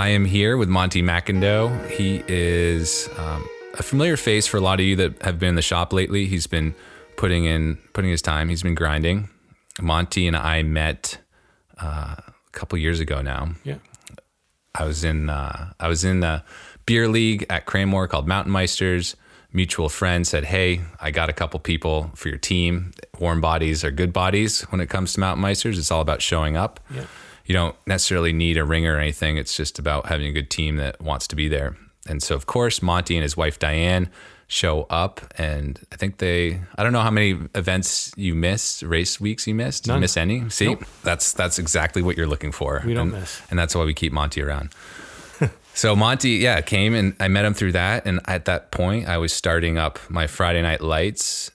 I am here with Monty McIndoe. He is um, a familiar face for a lot of you that have been in the shop lately. He's been putting in putting his time. He's been grinding. Monty and I met uh, a couple years ago now. Yeah. I was in uh, I was in the beer league at Cranmore called Mountain Meisters. Mutual friend said, "Hey, I got a couple people for your team. Warm bodies are good bodies when it comes to Mountain Meisters. It's all about showing up. Yeah. You don't necessarily need a ringer or anything. It's just about having a good team that wants to be there." And so, of course, Monty and his wife Diane show up, and I think they I don't know how many events you missed, race weeks you missed. Did you None. miss any? See, Nope. that's that's exactly what you're looking for. We don't and, miss. and that's why we keep Monty around. So Monty, yeah, came and I met him through that. And at that point, I was starting up my Friday night lights.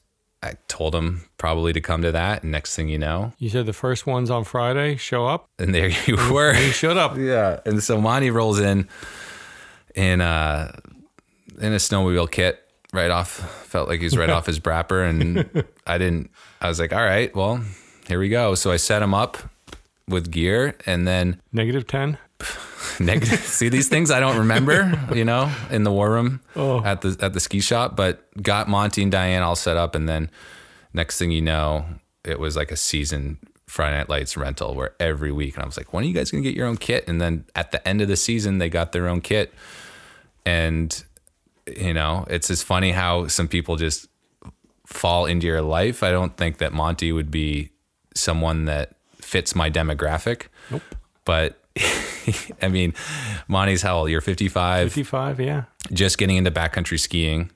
I told him probably to come to that. And next thing you know, You said the first one's on Friday. Show up. and there you were. You showed up. yeah. And so Monty rolls in in uh in a snowmobile kit right off. Felt like he's right off his brapper. And I didn't I was like, all right, well, here we go. So I set him up with gear and then Negative 10. negative. See these things I don't remember, you know, in the war room Oh. at the at the ski shop, but got Monty and Diane all set up, and then next thing you know, it was like a season Friday Night Lights rental where every week, and I was like, when are you guys gonna get your own kit? And then at the end of the season, they got their own kit, and you know, it's just funny how some people just fall into your life. I don't think that Monty would be someone that fits my demographic. Nope. But I mean, Monty's how old? You're 55, 55. Yeah. just getting into backcountry skiing,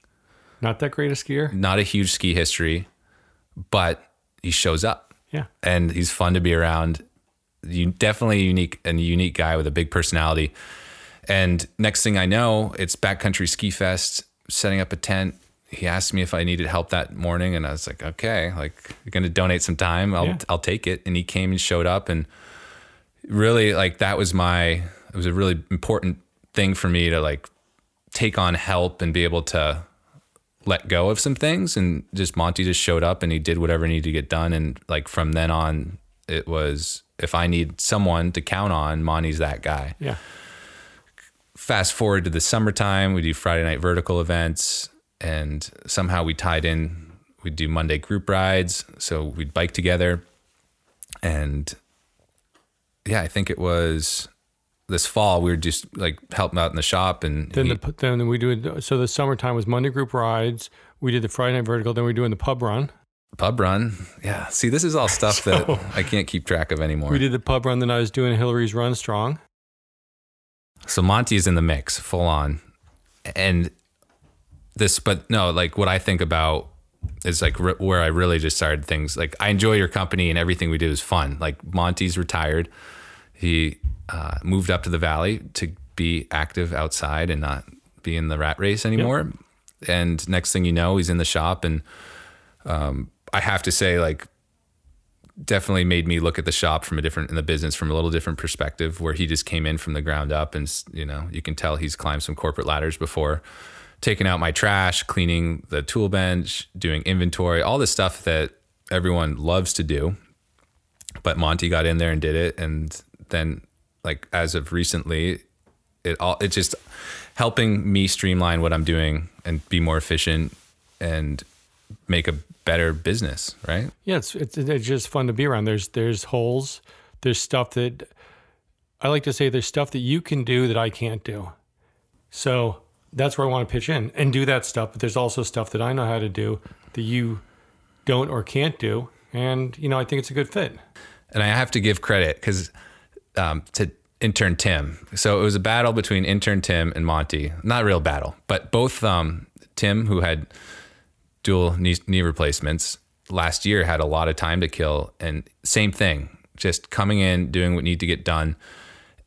Not that great a skier. not a huge ski history, but he shows up Yeah. and he's fun to be around. You definitely a unique and unique guy with a big personality. And next thing I know, it's backcountry ski fest, setting up a tent. He asked me if I needed help that morning, and I was like, okay, like you're gonna donate some time, I'll Yeah. I'll take it. And he came and showed up, and really like that was my it was a really important thing for me to like take on help and be able to let go of some things and just Monty just showed up and he did whatever needed to get done and like from then on it was if I need someone to count on Monty's that guy. Yeah. Fast forward to the summertime, we do Friday night vertical events and somehow we tied in we'd do Monday group rides, so we'd bike together and yeah, I think it was this fall we were just like helping out in the shop and Then he- the then we do it. So the summertime was Monday group rides. We did the Friday night vertical. Then we're doing the pub run. pub run. Yeah. See, this is all stuff that I can't keep track of anymore. We did the pub run. Then I was doing Hillary's Run Strong. So Monty is in the mix, full on. And this, but no, like what I think about is like re- where I really just started things. Like I enjoy your company and everything we do is fun. Like Monty's retired. He uh, moved up to the valley to be active outside and not be in the rat race anymore. And next thing you know, he's in the shop. And um, I have to say, like, definitely made me look at the shop from a different in the business from a little different perspective where he just came in from the ground up and you know you can tell he's climbed some corporate ladders before taking out my trash cleaning the tool bench doing inventory all the stuff that everyone loves to do but monty got in there and did it and then like as of recently it all it's just helping me streamline what i'm doing and be more efficient and make a better business right Yeah, it's, it's it's just fun to be around. There's there's holes. There's stuff that I like to say. There's stuff that you can do that I can't do. So that's where I want to pitch in and do that stuff. But there's also stuff that I know how to do that you don't or can't do. And you know, I think it's a good fit. and I have to give credit because um, to intern Tim. So it was a battle between intern Tim and Monty. Not a real battle, but both um, Tim, who had dual knee, knee replacements last year, had a lot of time to kill, and same thing, just coming in, doing what need to get done,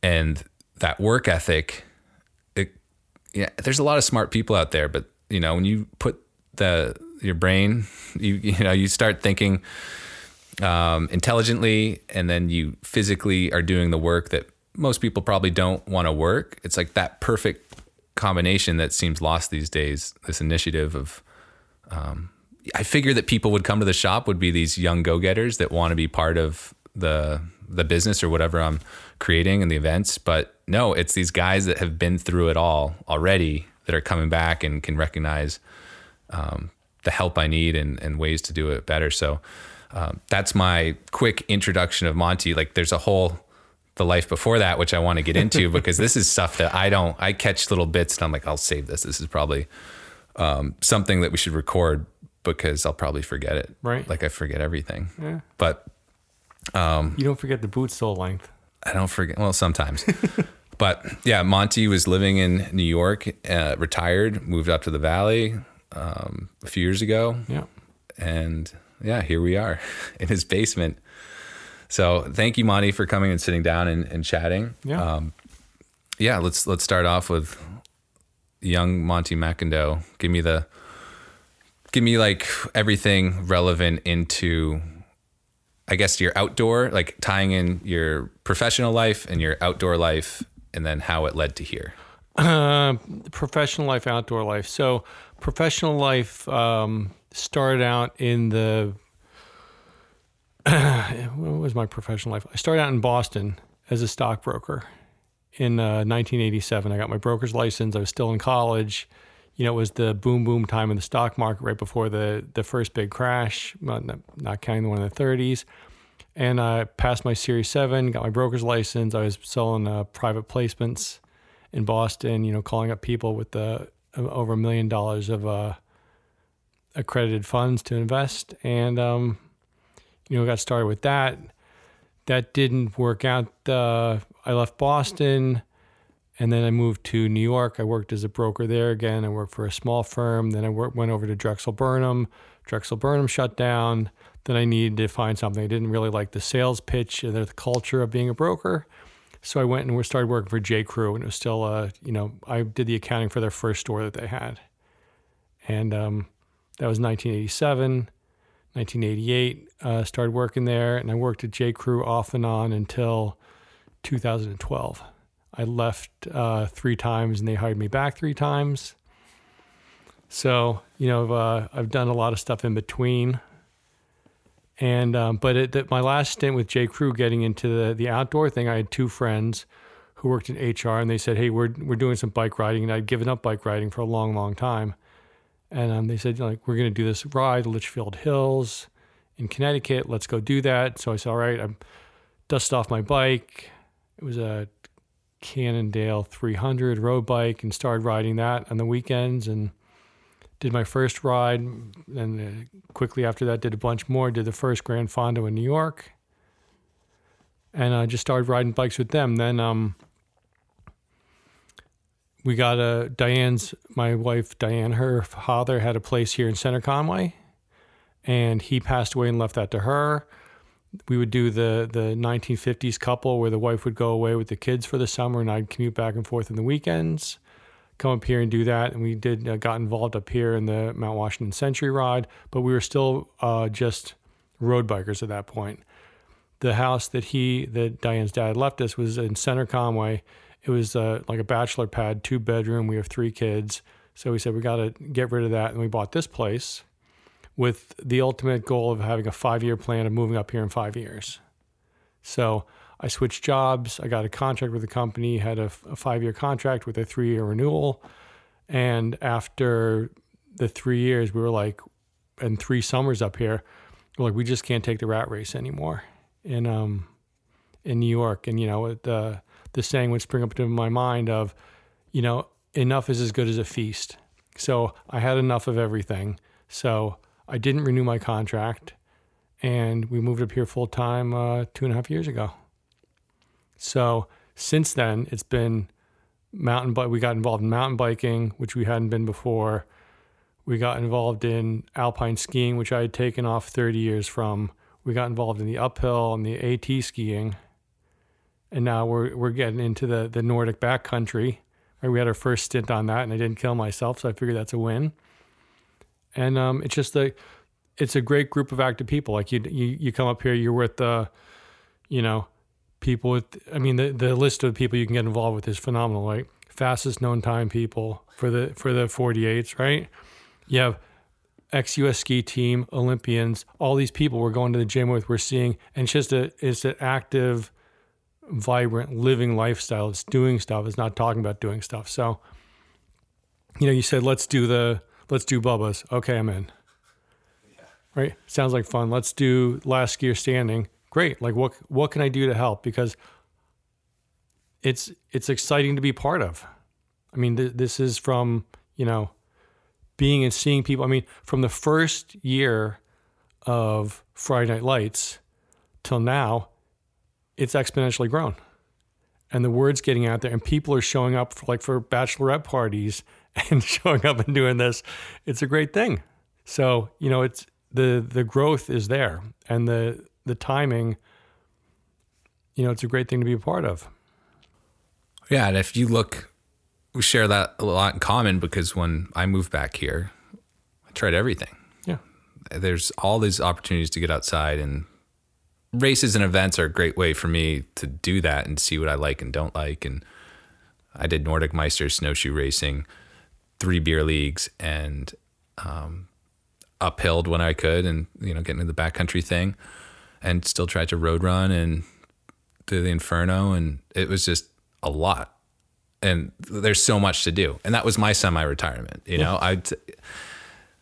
and that work ethic. Yeah, there's a lot of smart people out there, but you know when you put the your brain, you you know you start thinking um, intelligently and then you physically are doing the work that most people probably don't want to work it's like that perfect combination that seems lost these days this initiative of um, i figure that people would come to the shop would be these young go-getters that want to be part of the the business or whatever I'm creating and the events. But no, it's these guys that have been through it all already that are coming back and can recognize um, the help I need and, and ways to do it better. So um, that's my quick introduction of Monty. Like there's a whole the life before that, which I want to get into because this is stuff that I don't. I catch little bits and I'm like, I'll save this. This is probably um, something that we should record because I'll probably forget it. Right. Like I forget everything. Yeah. But You don't forget the boot sole length. I don't forget. Well, sometimes. but yeah, Monty was living in New York, uh, retired, moved up to the Valley um, a few years ago, Yeah. and yeah, here we are in his basement. So thank you, Monty, for coming and sitting down and, and chatting. Yeah. Um, yeah, let's let's start off with young Monty McIndoe. Give me the give me like everything relevant into I guess your outdoor, like tying in your professional life and your outdoor life and then how it led to here. Uh, professional life, outdoor life. So, professional life um, started out in the. what was my professional life? I started out in Boston as a stockbroker in uh, 1987. I got my broker's license. I was still in college. You know, it was the boom boom time in the stock market right before the the first big crash, not, not counting the one in the 30s. And I passed my Series 7, got my broker's license. I was selling uh, private placements in Boston, you know, calling up people with the over a million dollars of uh, accredited funds to invest, and um, you know, got started with that. That didn't work out. Uh, I left Boston, and then I moved to New York. I worked as a broker there again. I worked for a small firm. Then I worked, went over to Drexel Burnham. Drexel Burnham shut down. Then I needed to find something. I didn't really like the sales pitch and the culture of being a broker. So I went and started working for J. Crew, and it was still, uh, you know, I did the accounting for their first store that they had, and um, that was 1987, 1988. Uh, started working there, and I worked at J. Crew off and on until 2012. I left uh, three times, and they hired me back three times. So you know, uh, I've done a lot of stuff in between. And um, but at the, my last stint with J. Crew, getting into the the outdoor thing, I had two friends who worked in HR, and they said, "Hey, we're we're doing some bike riding," and I'd given up bike riding for a long, long time. And um, they said, like, we're going to do this ride, Litchfield Hills, in Connecticut. Let's go do that. So I said, all right. I dusted off my bike. It was a Cannondale 300 road bike, and started riding that on the weekends and did my first ride, and uh, quickly after that did a bunch more. Did the first Grand Fondo in New York, and I just started riding bikes with them. Then um, we got a Diane's my wife Diane. Her father had a place here in Center Conway, and he passed away and left that to her. We would do the the 1950s couple where the wife would go away with the kids for the summer, and I'd commute back and forth in the weekends come up here and do that. And we did uh, got involved up here in the Mount Washington Century Ride, but we were still uh, just road bikers at that point. The house that he that Diane's dad left us was in Center Conway. It was uh, like a bachelor pad, two bedroom. We have three kids, so we said we got to get rid of that, and we bought this place with the ultimate goal of having a five year plan of moving up here in five years. So I switched jobs. I got a contract with the company, had a, a five year contract with a three year renewal. And after the three years, we were like, and three summers up here, we're like, we just can't take the rat race anymore in, um, in New York. And, you know, the, the saying would spring up into my mind of, you know, enough is as good as a feast. So I had enough of everything. So I didn't renew my contract and we moved up here full time uh, two and a half years ago. So since then, it's been mountain bike. We got involved in mountain biking, which we hadn't been before. We got involved in alpine skiing, which I had taken off 30 years from. We got involved in the uphill and the AT skiing, and now we're we're getting into the the Nordic backcountry. We had our first stint on that, and I didn't kill myself, so I figured that's a win. And um, it's just a it's a great group of active people. Like you you you come up here, you're with the, you know, people with i mean the, the list of people you can get involved with is phenomenal like fastest known time people for the for the 48s right you have ex US ski team, Olympians, all these people we're going to the gym with, we're seeing, and it's just a it's an active, vibrant, living lifestyle. It's doing stuff. It's not talking about doing stuff. So, you know, you said let's do the let's do Bubba's. Okay, I'm in. Right? Sounds like fun. Let's do last skier standing. Great. Like what what can I do to help? Because it's it's exciting to be part of. I mean, th- this is from you know being and seeing people. I mean, from the first year of Friday Night Lights till now, it's exponentially grown, and the word's getting out there, and people are showing up for like for bachelorette parties and showing up and doing this. It's a great thing. So you know, it's the the growth is there, and the the timing. You know, it's a great thing to be a part of. Yeah, and if you look, we share that a lot in common because when I moved back here, I tried everything. Yeah. There's all these opportunities to get outside, and races and events are a great way for me to do that and see what I like and don't like. And I did Nordic Meister snowshoe racing, three beer leagues, and um, uphilled when I could, and you know, getting into the backcountry thing, and still tried to road run and do the Inferno, and it was just a lot and there's so much to do and that was my semi-retirement you know i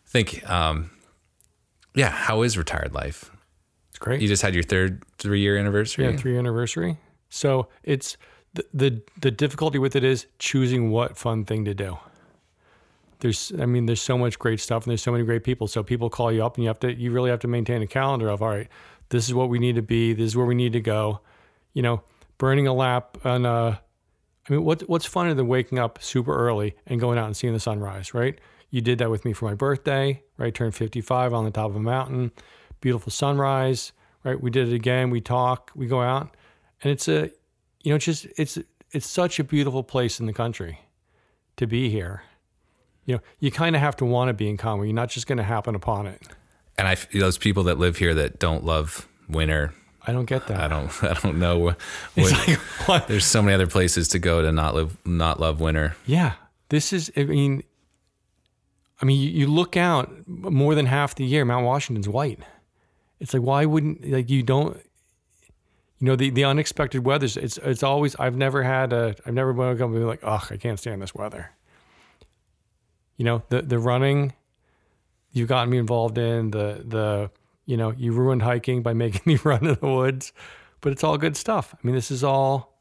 think um yeah how is retired life It's great. you just had your third three year anniversary yeah, three anniversary. So it's the, the the difficulty with it is choosing what fun thing to do. There's, I mean, there's so much great stuff and there's so many great people. So people call you up and you have to, you really have to maintain a calendar of, all right, this is what we need to be. This is where we need to go. You know, burning a lap on uh I mean, what, what's funner than waking up super early and going out and seeing the sunrise, right? You did that with me for my birthday, right? Turned 55 on the top of a mountain, beautiful sunrise, right? We did it again. We talk, we go out, and it's a, you know, it's just it's it's such a beautiful place in the country to be here. You know, you kind of have to want to be in Conway. You're not just going to happen upon it. and i those people that live here that don't love winter I don't get that. i don't i don't know what, It's like, what? there's so many other places to go to not live not love winter Yeah, this is. I mean, I mean, you, you look out more than half the year. Mount Washington's white. It's like why wouldn't like you don't. You know the, the unexpected weather. It's it's always. I've never had a. I've never been to be like, oh I can't stand this weather. You know the the running. You've gotten me involved in the the. You know you ruined hiking by making me run in the woods, but it's all good stuff. I mean, this is all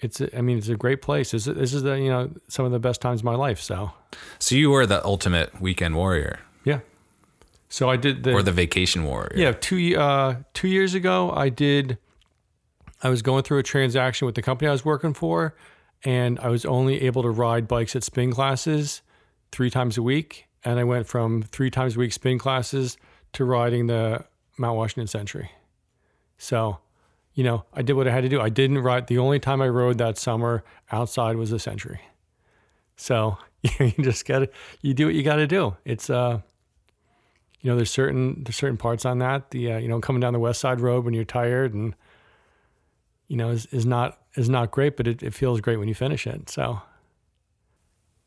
it's I mean it's a great place. This is, this is the you know some of the best times of my life. So so you were the ultimate weekend warrior yeah. So I did the or the vacation warrior yeah two uh, two years ago I did. I was going through a transaction with the company I was working for, and I was only able to ride bikes at spin classes three times a week, and I went from three times a week spin classes to riding the Mount Washington Century. So, you know, I did what I had to do. I didn't ride. The only time I rode that summer outside was the Century. So you just got to you do what you got to do. It's uh, you know, there's certain there's certain parts on that. The uh, you know coming down the West Side Road when you're tired and you know is, is not is not great, but it, it feels great when you finish it. So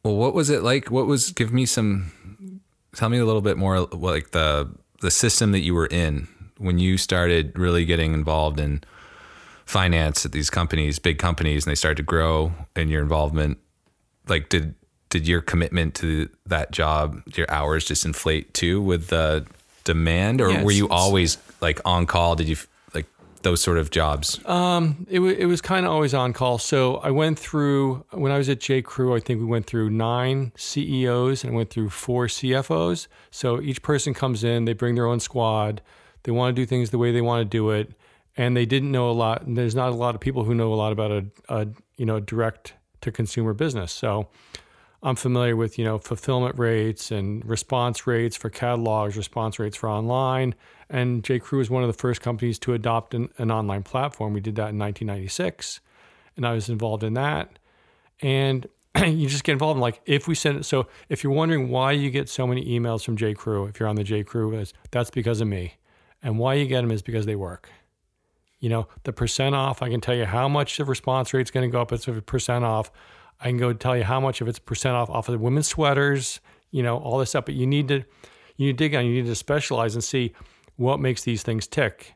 Well, what was it like? What was give me some tell me a little bit more like the the system that you were in when you started really getting involved in finance at these companies, big companies, and they started to grow and your involvement like did did your commitment to that job, your hours just inflate too with the demand or Yeah, were you always like on call? Did you like those sort of jobs? Um, it, wa it was kind of always on call. So I went through, when I was at J. Crew, I think we went through nine CEOs and went through four CFOs. So each person comes in, they bring their own squad, they want to do things the way they want to do it. And they didn't know a lot. And there's not a lot of people who know a lot about a, a you know, direct to consumer business. So I'm familiar with, you know, fulfillment rates and response rates for catalogs, response rates for online. And J. Crew was one of the first companies to adopt an, an online platform. We did that in 1996, and I was involved in that. And you just get involved in like if we send it. So if you're wondering why you get so many emails from J. Crew, if you're on the J. Crew, is that's because of me, and why you get them is because they work. You know, the percent off, I can tell you how much the response rate's going to go up. It's a percent off. I can go tell you how much of it's percent off off of the women's sweaters, you know, all this stuff. But you need to you dig on. You need to specialize and see what makes these things tick.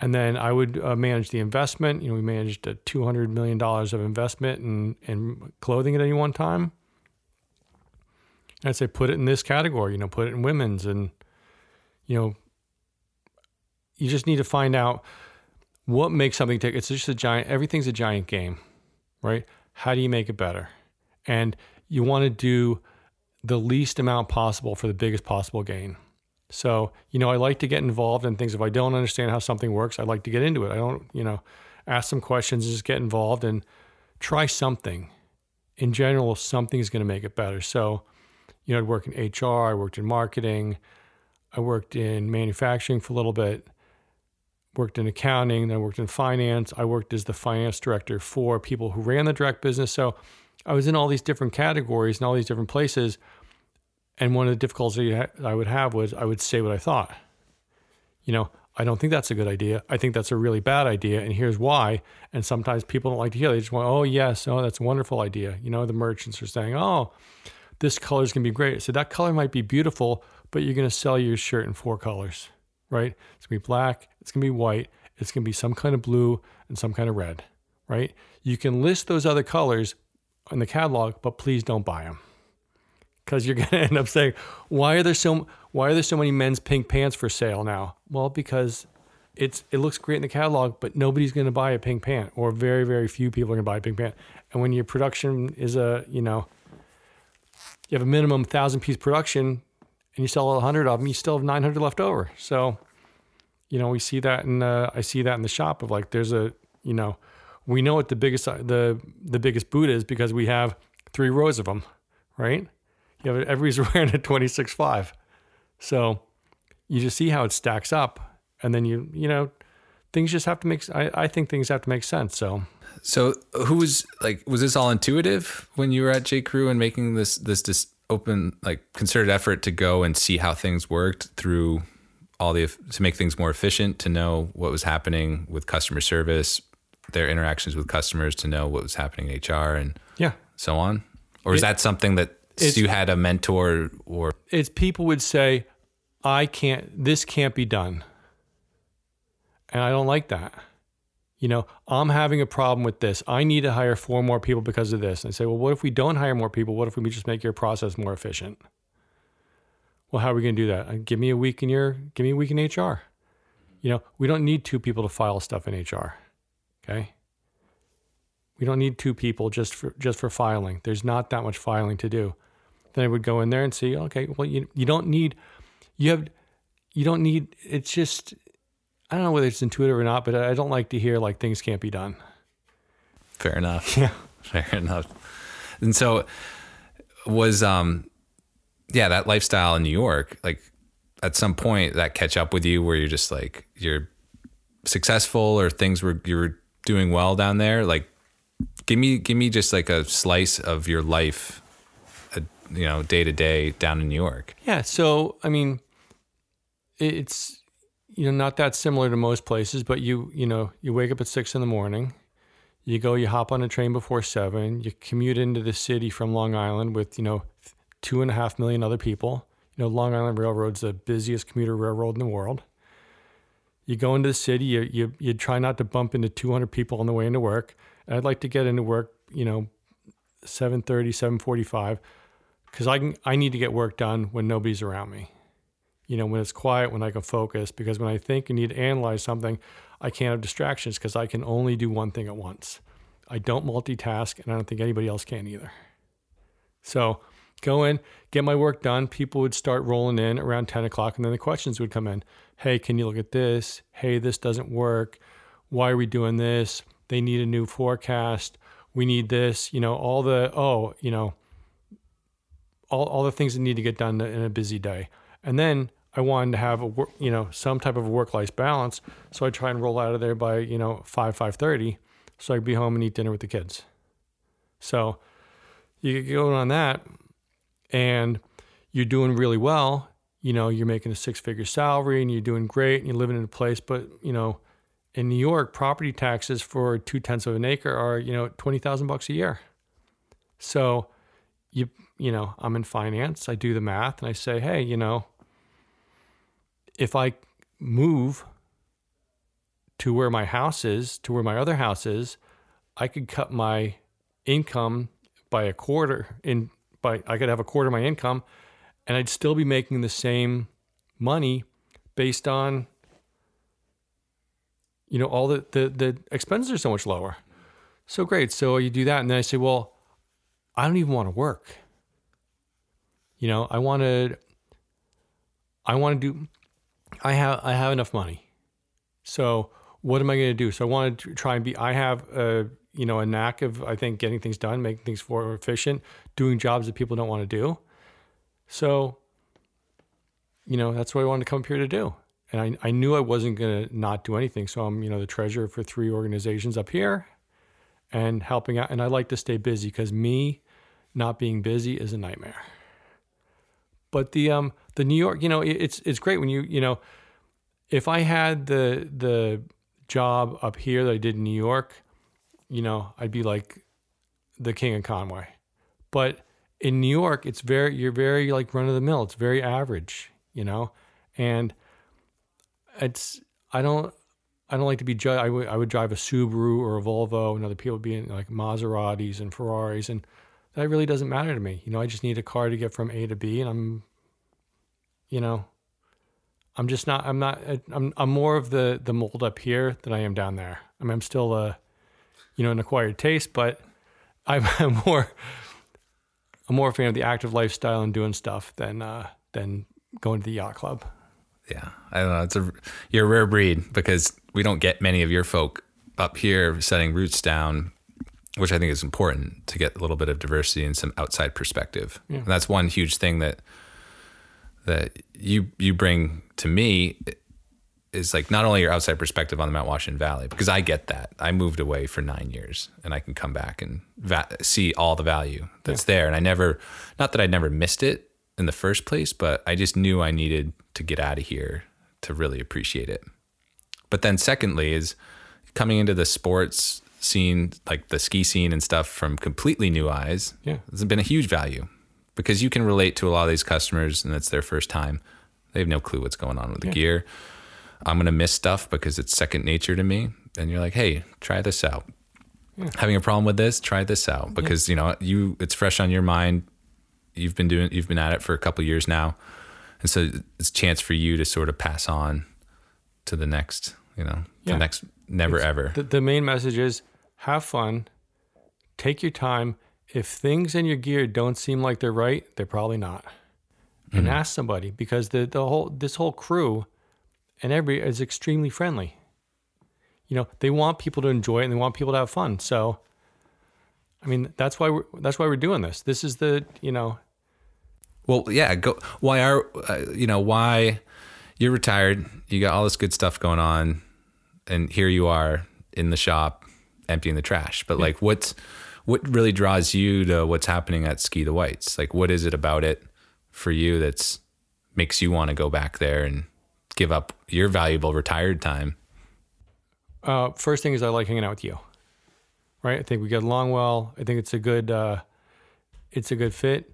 And then I would uh, manage the investment. You know, we managed a two hundred million dollars of investment in in clothing at any one time. And I'd say put it in this category. You know, put it in women's, and you know, you just need to find out what makes something tick. It's just a giant. Everything's a giant game, right? How do you make it better? And you want to do the least amount possible for the biggest possible gain. So, you know, I like to get involved in things. If I don't understand how something works, I like to get into it. I don't, you know, ask some questions, just get involved and try something. In general, something is going to make it better. So, you know, I'd work in HR, I worked in marketing, I worked in manufacturing for a little bit, worked in accounting, then I worked in finance. I worked as the finance director for people who ran the direct business. So I was in all these different categories and all these different places. And one of the difficulties I would have was I would say what I thought. You know, I don't think that's a good idea. I think that's a really bad idea. And here's why. And sometimes people don't like to hear. They just want, oh, yes, oh, that's a wonderful idea. You know, the merchants are saying, oh, this color is going to be great. So that color might be beautiful, but you're going to sell your shirt in four colors, right? It's going to be black, it's going to be white, it's going to be some kind of blue and some kind of red, right? You can list those other colors in the catalog, but please don't buy them because you're going to end up saying, why are there so why are there so many men's pink pants for sale now? Well, because it's it looks great in the catalog, but nobody's going to buy a pink pant, or very very few people are going to buy a pink pant. And when your production is a you know you have a minimum thousand piece production, and you sell a hundred of them, you still have nine hundred left over. So, you know, we see that in uh, I see that in the shop of like there's a you know we know what the biggest the the biggest boot is because we have three rows of them, right? You have everybody's wearing a 26.5. So you just see how it stacks up. And then you, you know, things just have to make, I, I think things have to make sense. So, so who was like, was this all intuitive when you were at J. Crew and making this, this, this open, like concerted effort to go and see how things worked through all the, to make things more efficient, to know what was happening with customer service, their interactions with customers, to know what was happening in HR and yeah, so on? Or is it, that something that you had a mentor or it's people would say i can't this can't be done. And i don't like that. You know i'm having a problem with this. I need to hire four more people because of this. And I say well what if we don't hire more people? What if we just make your process more efficient well how are we going to do that uh, give me a week in your give me a week in hr you know we don't need two people to file stuff in hr okay we don't need two people just for just for filing there's not that much filing to do then I would go in there and see, okay, well, you, you don't need, you have, you don't need, it's just, I don't know whether it's intuitive or not, but I don't like to hear like things can't be done. Fair enough. Yeah. Fair enough. And so was, um, yeah, that lifestyle in New York, like at some point that catch up with you where you're just like, you're successful or things were, you were doing well down there. Like, give me, give me just like a slice of your life uh, you know day to day down in New York. Yeah, so I mean, it's you know not that similar to most places, but you you know you wake up at six in the morning, you go, you hop on a train before seven, you commute into the city from Long Island with you know two and a half million other people. You know, Long Island Railroad's the busiest commuter railroad in the world. You go into the city, you you, you try not to bump into 200 people on the way into work. And I'd like to get into work, you know, 7:30, 7:45 because I can I need to get work done when nobody's around me. You know, when it's quiet, when I can focus. Because when I think and need to analyze something, I can't have distractions because I can only do one thing at once. I don't multitask, and I don't think anybody else can either. So go in, get my work done. People would start rolling in around 10 o'clock, and then the questions would come in. Hey, can you look at this? Hey, this doesn't work. Why are we doing this? They need a new forecast. We need this. You know, all the, oh, you know, all, all the things that need to get done in a busy day. And then I wanted to have a work, you know, some type of work life balance. So I try and roll out of there by, you know, five, five thirty. So I could be home and eat dinner with the kids. So you get going on that and you're doing really well. You know, you're making a six figure salary and you're doing great and you're living in a place, but you know, in New York, property taxes for two tenths of an acre are, you know, twenty thousand bucks a year. So you you know, I'm in finance. I do the math and I say, hey, you know, if I move to where my house is, to where my other house is, I could cut my income by a quarter in by I could have a quarter of my income and I'd still be making the same money based on you know all the the, the expenses are so much lower. So great. So you do that and then I say, well, I don't even want to work. You know, I want to I want to do I have I have enough money. So what am I going to do? So I want to try and be I have a you know a knack of I think getting things done, making things more efficient, doing jobs that people don't want to do. So you know, that's what I wanted to come up here to do. And I, I knew I wasn't going to not do anything. So I'm, you know, the treasurer for three organizations up here and helping out. And I like to stay busy because me not being busy is a nightmare. But the um the New York, you know, it's it's great when you you know, if I had the the job up here that I did in New York, you know, I'd be like the king of Conway. But in New York, it's very you're very like run of the mill. It's very average, you know, and it's I don't I don't like to be judged. I would would drive a Subaru or a Volvo, and other people would be like Maseratis and Ferraris, and that really doesn't matter to me. You know, I just need a car to get from A to B, and I'm, you know, I'm just not. I'm not. I'm. I'm more of the the mold up here than I am down there. I mean, I'm still a, you know, an acquired taste, but I'm, I'm more. I'm more a fan of the active lifestyle and doing stuff than uh, than going to the yacht club. Yeah, I don't know. It's a you're a rare breed because we don't get many of your folk up here setting roots down which I think is important to get a little bit of diversity and some outside perspective. Yeah. And that's one huge thing that that you you bring to me is like not only your outside perspective on the Mount Washington Valley because I get that. I moved away for 9 years and I can come back and va- see all the value that's yeah. there and I never not that I'd never missed it in the first place, but I just knew I needed to get out of here to really appreciate it. But then secondly is coming into the sports scene, like the ski scene and stuff from completely new eyes yeah. It's been a huge value because you can relate to a lot of these customers and it's their first time. They have no clue what's going on with the yeah. gear. I'm going to miss stuff because it's second nature to me. And you're like, hey, try this out. Yeah. Having a problem with this, try this out because, yeah. you know, you it's fresh on your mind. You've been doing you've been at it for a couple years now. And so it's a chance for you to sort of pass on to the next, you know, the next never it's, ever. The, the main message is have fun, take your time. If things in your gear don't seem like they're right, they're probably not. Mm-hmm. And ask somebody because the, the whole this whole crew and every is extremely friendly. You know, they want people to enjoy it and they want people to have fun. So I mean, that's why we're that's why we're doing this. This is the, you know, well, yeah, go why are uh, you know, why you're retired, you got all this good stuff going on and here you are in the shop emptying the trash. But yeah. like, what's what really draws you to what's happening at Ski the Whites? Like, what is it about it for you that's makes you want to go back there and give up your valuable retired time? Uh, first thing is I like hanging out with you. Right, I think we get along well. I think it's a good, uh, it's a good fit.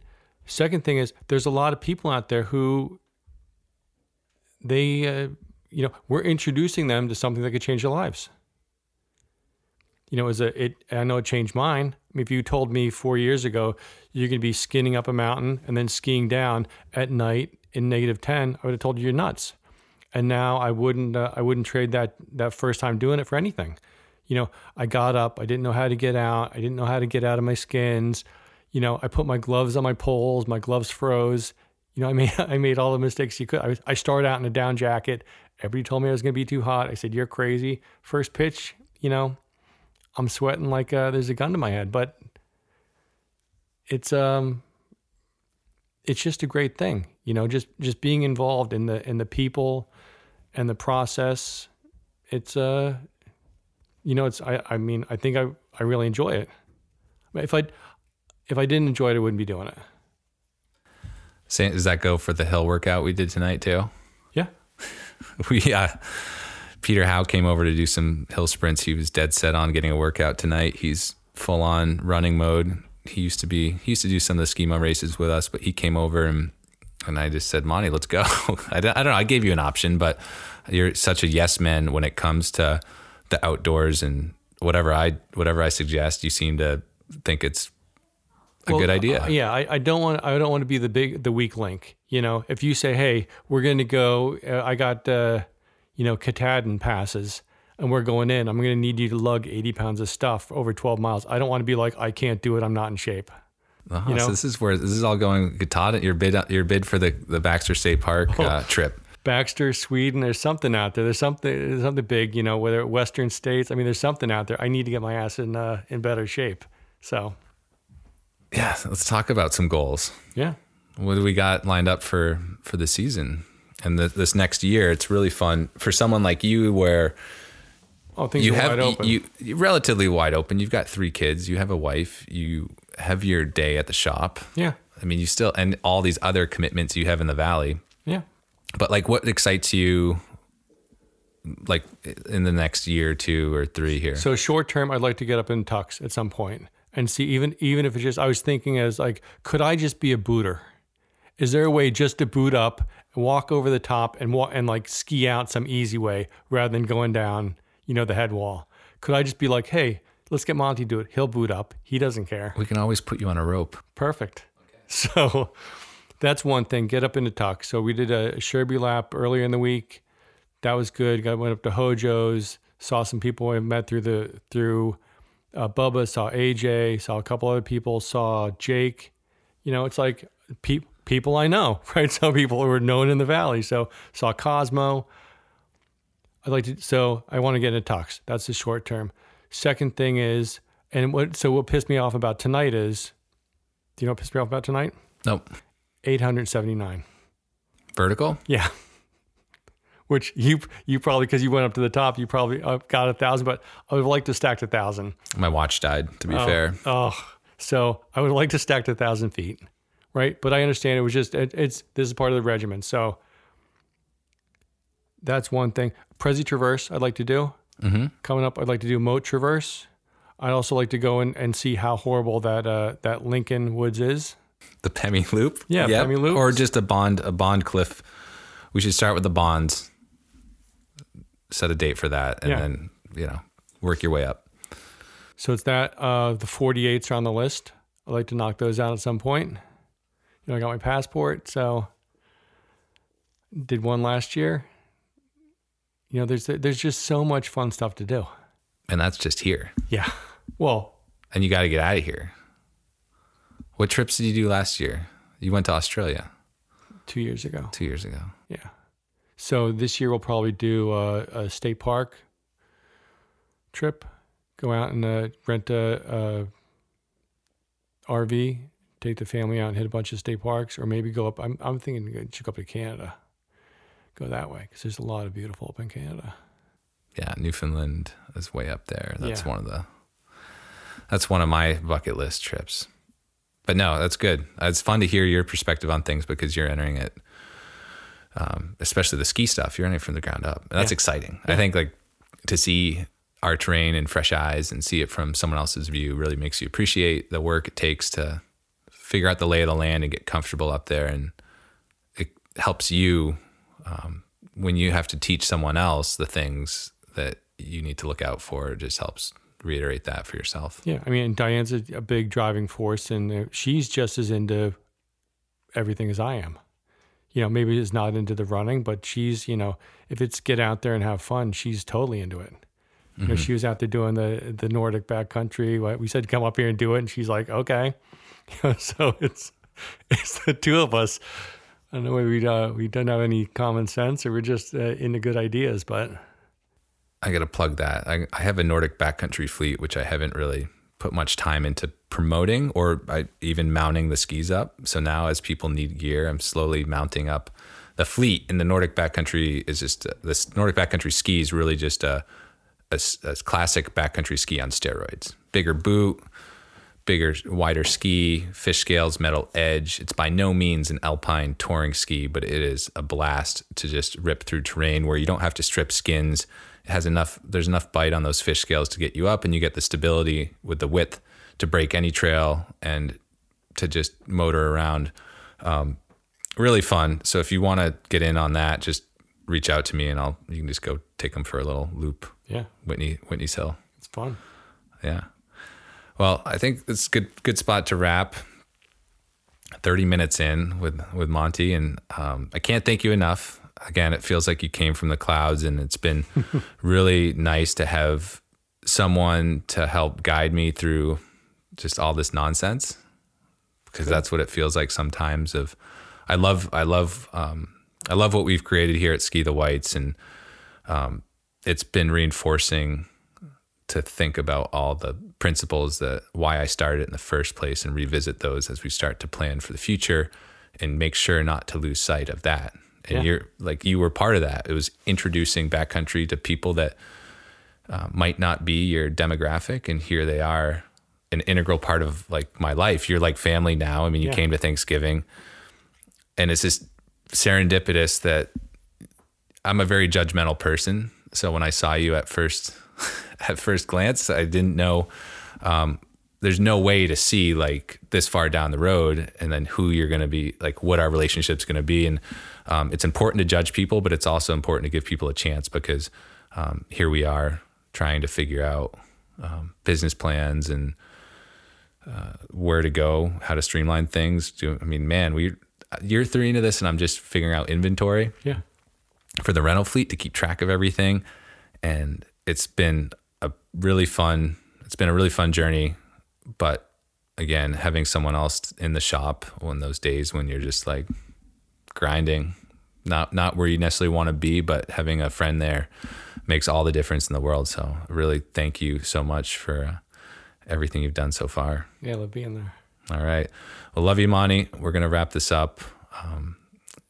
Second thing is there's a lot of people out there who they, uh, you know, we're introducing them to something that could change their lives you know, as a it I know it changed mine. I mean, if you told me four years ago you're to be skinning up a mountain and then skiing down at night in negative ten, I would have told you you're nuts. And now I wouldn't uh, I wouldn't trade that that first time doing it for anything. You know, I got up, I didn't know how to get out, I didn't know how to get out of my skins. You know, I put my gloves on my poles, my gloves froze. You know, I made I made all the mistakes you could. I, was, I started out in a down jacket. Everybody told me I was going to be too hot. I said, "You're crazy." First pitch, you know, I'm sweating like uh, there's a gun to my head. But it's um, it's just a great thing, you know. Just just being involved in the in the people and the process. It's uh, you know, it's I I mean I think I I really enjoy it. If I if I didn't enjoy it, I wouldn't be doing it. Does that go for the hill workout we did tonight too? Yeah. we uh Peter Howe came over to do some hill sprints. He was dead set on getting a workout tonight. He's full on running mode. he used to be he used to do some of the skimo races with us, but he came over and and I just said, Monty, let's go. I, don't, I don't know. I gave you an option, but you're such a yes man when it comes to the outdoors and whatever I whatever I suggest. You seem to think it's a Well, good idea. uh, yeah, I, I don't want I don't want to be the big the weak link. You know, if you say, "Hey, we're going to go," uh, I got uh, you know Katahdin passes, and we're going in. I'm going to need you to lug 80 pounds of stuff over 12 miles. I don't want to be like, "I can't do it. I'm not in shape." Uh-huh. you know? So this is where this is all going. Katahdin, your bid your bid for the the Baxter State Park Oh. uh, trip. Baxter, Sweden. There's something out there. There's something. There's something big. You know, whether it Western states. I mean, there's something out there. I need to get my ass in uh, in better shape. So Yeah, let's talk about some goals. yeah, What do we got lined up for for the season and the, this next year? It's really fun for someone like you, where oh, things you are have wide open. you you're relatively wide open. You've got three kids. You have a wife. You have your day at the shop. yeah, I mean, you still and all these other commitments you have in the valley. yeah. But like, what excites you? Like in the next year, two or three here. So short term, I'd like to get up in Tucks at some point and see even even if it's just I was thinking as like, could I just be a booter? Is there a way just to boot up, walk over the top, and walk and like ski out some easy way rather than going down, you know, the head wall? Could I just be like, hey, let's get Monty to do it. He'll boot up. He doesn't care. we can always put you on a rope. Perfect. Okay. So that's one thing. Get up into Tuck. So we did a Sherby lap earlier in the week. That was good. Got went up to Hojo's. Saw some people I met through the through uh, Bubba. Saw AJ. Saw a couple other people. Saw Jake. You know, it's like pe- people I know, right? Some people who are known in the valley. So saw Cosmo. I'd like to. So I want to get into Tucks. That's the short term. Second thing is, and what? So what pissed me off about tonight is, do you know what pissed me off about tonight? Nope. 879. Vertical. Yeah. Which you you probably because you went up to the top, you probably uh, got a thousand, but I would like to stack a thousand. My watch died. To be fair, Oh, so I would like to stack a thousand feet, right? But I understand it was just it, it's this is part of the regimen, so that's one thing. Prezi Traverse, I'd like to do. Mm-hmm. Coming up, I'd like to do Moat Traverse. I'd also like to go in and see how horrible that uh, that Lincoln Woods is. the Pemi Loop. Yeah, Pemi Loop. Or just a bond, a Bondcliff. We should start with the bonds. Set a date for that, and Yeah. then you know work your way up. So it's that. Uh, the 48s are on the list. I'd like to knock those out at some point. You know, I got my passport, so did one last year. You know, there's there's just so much fun stuff to do. And that's just here. Yeah. Well, And you got to get out of here. What trips did you do last year? You went to Australia two years ago. two years ago. Yeah. So this year we'll probably do a, a state park trip. Go out and uh, rent a, a RV, take the family out and hit a bunch of state parks, or maybe go up. I'm I'm thinking should go up to Canada. Go that way because there's a lot of beautiful up in Canada. Yeah, Newfoundland is way up there. That's Yeah. one of the. That's one of my bucket list trips. But no, that's good. It's fun to hear your perspective on things because you're entering it, um, especially the ski stuff. You're entering it from the ground up, and that's Yeah. exciting. I think like to see our terrain in fresh eyes and see it from someone else's view really makes you appreciate the work it takes to figure out the lay of the land and get comfortable up there, and it helps you um, when you have to teach someone else the things that you need to look out for. It just helps reiterate that for yourself. Yeah, I mean Diane's a, a big driving force, and she's just as into everything as I am. You know, maybe is not into the running, but she's you know, if it's get out there and have fun, she's totally into it. You know, she was out there doing the the Nordic backcountry. We said come up here and do it, and she's like, okay. You know, so it's it's the two of us. I don't know whether we uh, we don't have any common sense or we're just uh, into good ideas, but I got to plug that. I, I have a Nordic backcountry fleet, which I haven't really put much time into promoting or I, even mounting the skis up. So now, as people need gear, I'm slowly mounting up the fleet. And the Nordic backcountry is just this Nordic backcountry ski is really just a classic backcountry ski on steroids. Bigger boot, bigger, wider ski, fish scales, metal edge. It's by no means an alpine touring ski, but it is a blast to just rip through terrain where you don't have to strip skins it has enough. There's enough bite on those fish scales to get you up, and you get the stability with the width to break any trail and to just motor around. Um, really fun. So if you want to get in on that, just reach out to me, and I'll you can just go take them for a little loop. Yeah, Whitney Whitney's Hill. it's fun. Yeah. Well, I think it's a good good spot to wrap. Thirty minutes in with with Monty, and um, I can't thank you enough. Again, it feels like you came from the clouds, and it's been really nice to have someone to help guide me through just all this nonsense because that's what it feels like sometimes. Of I love I love um, I love what we've created here at Ski the Whites, and um, it's been reinforcing to think about all the principles that why I started in the first place and revisit those as we start to plan for the future and make sure not to lose sight of that. And Yeah. you're like you were part of that. It was introducing backcountry to people that uh, might not be your demographic, and here they are, an integral part of like my life. You're like family now. I mean, you Yeah. came to Thanksgiving, and it's just serendipitous that I'm a very judgmental person. So when I saw you at first, at first glance, I didn't know. Um, there's no way to see like this far down the road, and then who you're going to be, like what our relationship's going to be. And um, it's important to judge people, but it's also important to give people a chance because um, here we are trying to figure out um, business plans and uh, where to go, how to streamline things. Do I mean, man, we year three into this, and I'm just figuring out inventory Yeah, for the rental fleet to keep track of everything. And it's been a really fun, it's been a really fun journey. But again, having someone else in the shop on those days when you're just like grinding, not, not where you necessarily want to be, but having a friend there makes all the difference in the world. So really thank you so much for uh, everything you've done so far. yeah, love being there. All right. Well, love you, Monty. We're going to wrap this up. Um,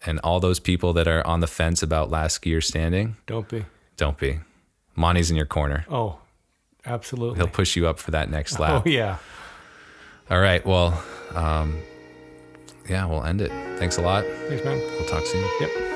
and all those people that are on the fence about last skier standing, Don't be. don't be. Monty's in your corner. Oh, absolutely. He'll push you up for that next lap. oh yeah. All right. Well, um, yeah, we'll end it. Thanks a lot. Thanks, man. We'll talk soon. Yep.